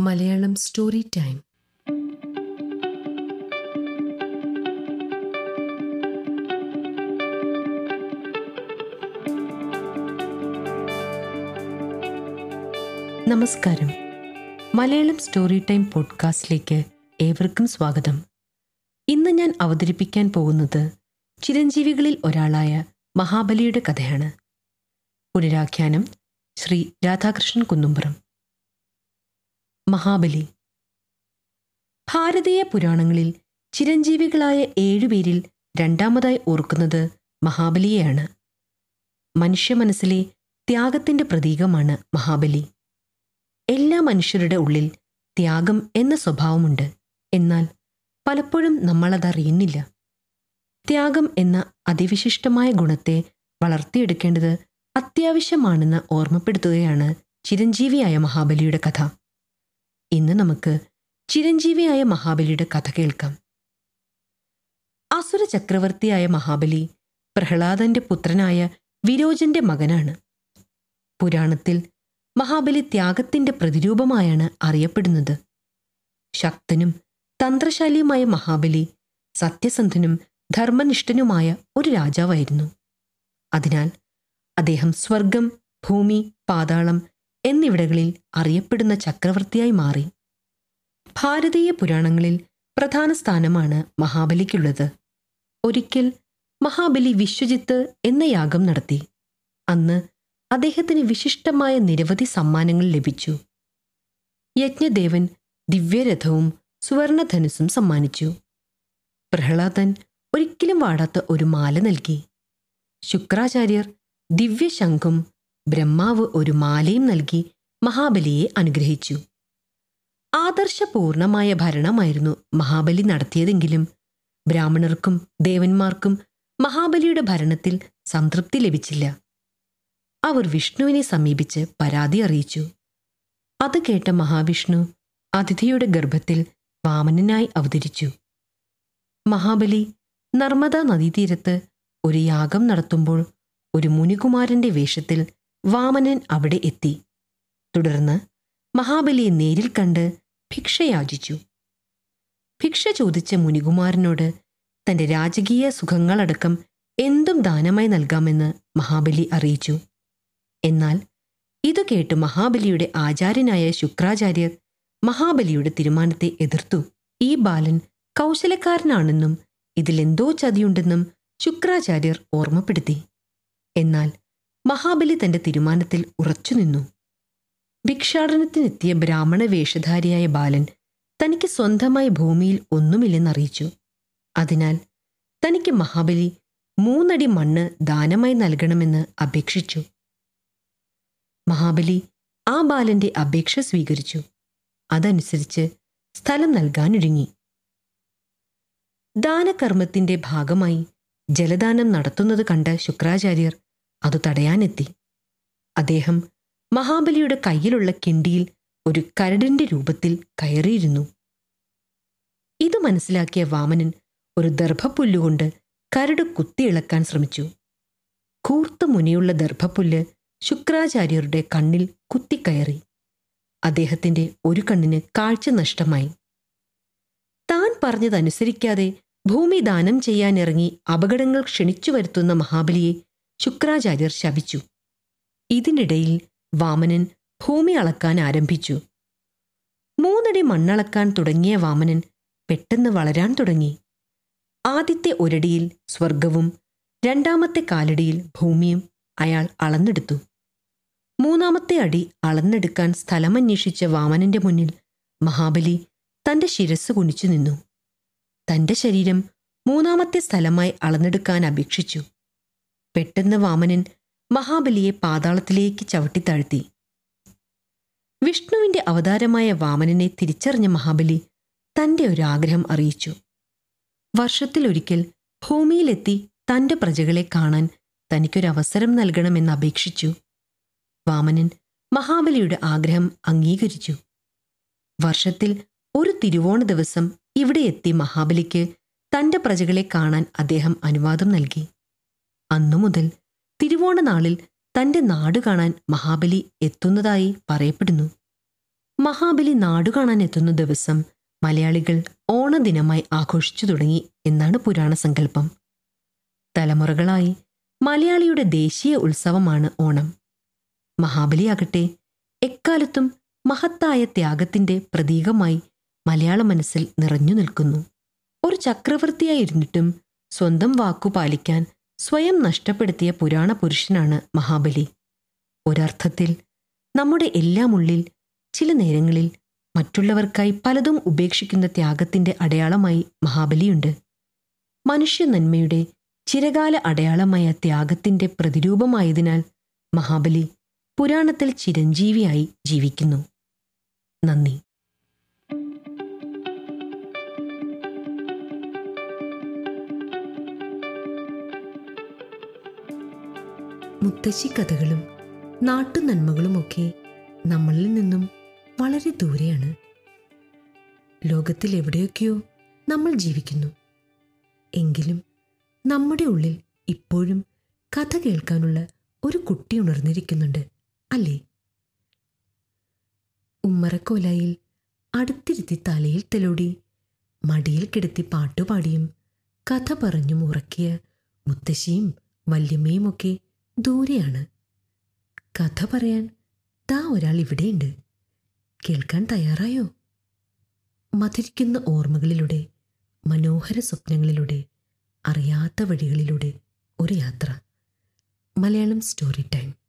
Malayalam story time നമസ്കാരം. Malayalam story time പോഡ്കാസ്റ്റിലേക്ക് ഏവർക്കും സ്വാഗതം. ഇന്ന് ഞാൻ അവതരിപ്പിക്കാൻ പോകുന്നത് ചിരഞ്ജീവികളിൽ ഒരാളായ മഹാബലിയുടെ കഥയാണ്. പുനരാഖ്യാനം ശ്രീ രാധാകൃഷ്ണൻ കുന്നുംപുറം. മഹാബലി. ഭാരതീയ പുരാണങ്ങളിൽ ചിരഞ്ജീവികളായ ഏഴുപേരിൽ രണ്ടാമതായി ഓർക്കുന്നത് മഹാബലിയെയാണ്. മനുഷ്യ മനസ്സിലെ ത്യാഗത്തിന്റെ പ്രതീകമാണ് മഹാബലി. എല്ലാ മനുഷ്യരുടെ ഉള്ളിൽ ത്യാഗം എന്ന സ്വഭാവമുണ്ട്. എന്നാൽ പലപ്പോഴും നമ്മളതറിയുന്നില്ല. ത്യാഗം എന്ന അതിവിശിഷ്ടമായ ഗുണത്തെ വളർത്തിയെടുക്കേണ്ടത് അത്യാവശ്യമാണെന്ന് ഓർമ്മപ്പെടുത്തുകയാണ് ചിരഞ്ജീവിയായ മഹാബലിയുടെ കഥ. ഇന്ന് നമുക്ക് ചിരഞ്ജീവിയായ മഹാബലിയുടെ കഥ കേൾക്കാം. അസുര ചക്രവർത്തിയായ മഹാബലി പ്രഹ്ലാദന്റെ പുത്രനായ വിരോചന്റെ മകനാണ്. പുരാണത്തിൽ മഹാബലി ത്യാഗത്തിന്റെ പ്രതിരൂപമായാണ് അറിയപ്പെടുന്നത്. ശക്തനും തന്ത്രശാലിയുമായ മഹാബലി സത്യസന്ധനും ധർമ്മനിഷ്ഠനുമായ ഒരു രാജാവായിരുന്നു. അതിനാൽ അദ്ദേഹം സ്വർഗം ഭൂമി പാതാളം എന്നിവിടങ്ങളിൽ അറിയപ്പെടുന്ന ചക്രവർത്തിയായി മാറി. ഭാരതീയ പുരാണങ്ങളിൽ പ്രധാന സ്ഥാനമാണ് മഹാബലിക്കുള്ളത്. ഒരിക്കൽ മഹാബലി വിശ്വജിത്ത് എന്ന യാഗം നടത്തി. അന്ന് അദ്ദേഹത്തിന് വിശിഷ്ടമായ നിരവധി സമ്മാനങ്ങൾ ലഭിച്ചു. യജ്ഞദേവൻ ദിവ്യരഥവും സുവർണധനുസും സമ്മാനിച്ചു. പ്രഹ്ലാദൻ ഒരിക്കലും വാടാത്ത ഒരു മാല നൽകി. ശുക്രാചാര്യർ ദിവ്യശംഖും ബ്രഹ്മാവ് ഒരു മാലയും നൽകി മഹാബലിയെ അനുഗ്രഹിച്ചു. ആദർശപൂർണമായ ഭരണമായിരുന്നു മഹാബലി നടത്തിയതെങ്കിലും ബ്രാഹ്മണർക്കും ദേവന്മാർക്കും മഹാബലിയുടെ ഭരണത്തിൽ സംതൃപ്തി ലഭിച്ചില്ല. അവർ വിഷ്ണുവിനെ സമീപിച്ച് പരാതി അറിയിച്ചു. അത് കേട്ട മഹാവിഷ്ണു അതിഥിയുടെ ഗർഭത്തിൽ വാമനനായി അവതരിച്ചു. മഹാബലി നർമ്മദ നദീതീരത്ത് ഒരു യാഗം നടത്തുമ്പോൾ ഒരു മുനികുമാരന്റെ വേഷത്തിൽ വാമനൻ അവിടെ എത്തി. തുടർന്ന് മഹാബലിയെ നേരിൽ കണ്ട് ഭിക്ഷയാചിച്ചു. ഭിക്ഷ ചോദിച്ച മുനികുമാരനോട് തന്റെ രാജകീയ സുഖങ്ങളടക്കം എന്തും ദാനമായി നൽകാമെന്ന് മഹാബലി അറിയിച്ചു. എന്നാൽ ഇതു കേട്ട് മഹാബലിയുടെ ആചാര്യനായ ശുക്രാചാര്യർ മഹാബലിയുടെ തീരുമാനത്തെ എതിർത്തു. ഈ ബാലൻ കൗശലക്കാരനാണെന്നും ഇതിലെന്തോ ചതിയുണ്ടെന്നും ശുക്രാചാര്യർ ഓർമ്മപ്പെടുത്തി. എന്നാൽ മഹാബലി തന്റെ തീരുമാനത്തിൽ ഉറച്ചുനിന്നു ഭിക്ഷാടനത്തിനെത്തിയ ബ്രാഹ്മണ വേഷധാരിയായ ബാലൻ തനിക്ക് സ്വന്തമായി ഭൂമിയിൽ ഒന്നുമില്ലെന്നറിയിച്ചു. അതിനാൽ തനിക്ക് മഹാബലി മൂന്നടി മണ്ണ് ദാനമായി നൽകണമെന്ന് അപേക്ഷിച്ചു. മഹാബലി ആ ബാലന്റെ അപേക്ഷ സ്വീകരിച്ചു. അതനുസരിച്ച് സ്ഥലം നൽകാനൊരുങ്ങി. ദാനകർമ്മത്തിന്റെ ഭാഗമായി ജലദാനം നടത്തുന്നത് കണ്ട ശുക്രാചാര്യർ അത് തടയാനെത്തി. അദ്ദേഹം മഹാബലിയുടെ കയ്യിലുള്ള കിണ്ടിയിൽ ഒരു കരടിന്റെ രൂപത്തിൽ കയറിയിരുന്നു. ഇത് മനസ്സിലാക്കിയ വാമനൻ ഒരു ദർഭപ്പുല്ലുകൊണ്ട് കരട് കുത്തിയിളക്കാൻ ശ്രമിച്ചു. കൂർത്ത മുനയുള്ള ദർഭപ്പുല്ല് ശുക്രാചാര്യരുടെ കണ്ണിൽ കുത്തിക്കയറി. അദ്ദേഹത്തിന്റെ ഒരു കണ്ണിന് കാഴ്ച നഷ്ടമായി. താൻ പറഞ്ഞതനുസരിക്കാതെ ഭൂമി ദാനം ചെയ്യാനിറങ്ങി അപകടങ്ങൾ ക്ഷണിച്ചു വരുത്തുന്ന മഹാബലിയെ ശുക്രാചാര്യർ ശപിച്ചു. ഇതിനിടയിൽ വാമനൻ ഭൂമി അളക്കാൻ ആരംഭിച്ചു. മൂന്നടി മണ്ണളക്കാൻ തുടങ്ങിയ വാമനൻ പെട്ടെന്ന് വളരാൻ തുടങ്ങി. ആദ്യത്തെ ഒരടിയിൽ സ്വർഗവും രണ്ടാമത്തെ കാലടിയിൽ ഭൂമിയും അയാൾ അളന്നെടുത്തു. മൂന്നാമത്തെ അടി അളന്നെടുക്കാൻ സ്ഥലമന്വേഷിച്ച വാമനന്റെ മുന്നിൽ മഹാബലി തന്റെ ശിരസ് കുനിച്ചു നിന്നു. തന്റെ ശരീരം മൂന്നാമത്തെ സ്ഥലമായി അളന്നെടുക്കാൻ അപേക്ഷിച്ചു. പെട്ടെന്ന് വാമനൻ മഹാബലിയെ പാതാളത്തിലേക്ക് ചവിട്ടിത്താഴ്ത്തി വിഷ്ണുവിന്റെ അവതാരമായ വാമനനെ തിരിച്ചറിഞ്ഞ മഹാബലി തന്റെ ഒരു ആഗ്രഹം അറിയിച്ചു. വർഷത്തിലൊരിക്കൽ ഭൂമിയിലെത്തി തന്റെ പ്രജകളെ കാണാൻ തനിക്കൊരവസരം നൽകണമെന്ന് അപേക്ഷിച്ചു. വാമനൻ മഹാബലിയുടെ ആഗ്രഹം അംഗീകരിച്ചു. വർഷത്തിൽ ഒരു തിരുവോണ ദിവസം ഇവിടെ എത്തി മഹാബലിക്ക് തന്റെ പ്രജകളെ കാണാൻ അദ്ദേഹം അനുവാദം നൽകി. അന്നു മുതൽ തിരുവോണ നാളിൽ തന്റെ നാട് കാണാൻ മഹാബലി എത്തുന്നതായി പറയപ്പെടുന്നു. മഹാബലി നാടു കാണാൻ എത്തുന്ന ദിവസം മലയാളികൾ ഓണദിനമായി ആഘോഷിച്ചു തുടങ്ങി എന്നാണ് പുരാണ സങ്കല്പം. തലമുറകളായി മലയാളിയുടെ ദേശീയ ഉത്സവമാണ് ഓണം. മഹാബലിയാകട്ടെ എക്കാലത്തും മഹത്തായ ത്യാഗത്തിന്റെ പ്രതീകമായി മലയാള മനസ്സിൽ നിറഞ്ഞു നിൽക്കുന്നു. ഒരു ചക്രവർത്തിയായിരുന്നിട്ടും സ്വന്തം വാക്കു പാലിക്കാൻ സ്വയം നഷ്ടപ്പെടുത്തിയ പുരാണ പുരുഷനാണ് മഹാബലി. ഒരർത്ഥത്തിൽ നമ്മുടെ എല്ലാം ഉള്ളിൽ ചില നേരങ്ങളിൽ മറ്റുള്ളവർക്കായി പലതും ഉപേക്ഷിക്കുന്ന ത്യാഗത്തിന്റെ അടയാളമായി മഹാബലിയുണ്ട്. മനുഷ്യ നന്മയുടെ ചിരകാല അടയാളമായ ത്യാഗത്തിന്റെ പ്രതിരൂപമായതിനാൽ മഹാബലി പുരാണത്തിൽ ചിരഞ്ജീവിയായി ജീവിക്കുന്നു. നന്ദി. മുത്തശ്ശി കഥകളും നാട്ടു നന്മകളുമൊക്കെ നമ്മളിൽ നിന്നും വളരെ ദൂരെയാണ്. ലോകത്തിൽ എവിടെയൊക്കെയോ നമ്മൾ ജീവിക്കുന്നു. എങ്കിലും നമ്മുടെ ഉള്ളിൽ ഇപ്പോഴും കഥ കേൾക്കാനുള്ള ഒരു കുട്ടി ഉണർന്നിരിക്കുന്നുണ്ട് അല്ലേ? ഉമ്മറക്കോലായിൽ അടുത്തിരുത്തി തലയിൽ തെലോടി മടിയിൽ കിടത്തി പാട്ടുപാടിയും കഥ പറഞ്ഞും ഉറക്കിയ മുത്തശ്ശിയും വല്യമ്മയുമൊക്കെ ദൂരെയാണ്. കഥ പറയാൻ താ ഒരാൾ ഇവിടെയുണ്ട്. കേൾക്കാൻ തയ്യാറായോ? മതിരിക്കുന്ന ഓർമ്മകളിലൂടെ മനോഹര സ്വപ്നങ്ങളിലൂടെ അറിയാത്ത വഴികളിലൂടെ ഒരു യാത്ര. Malayalam story time.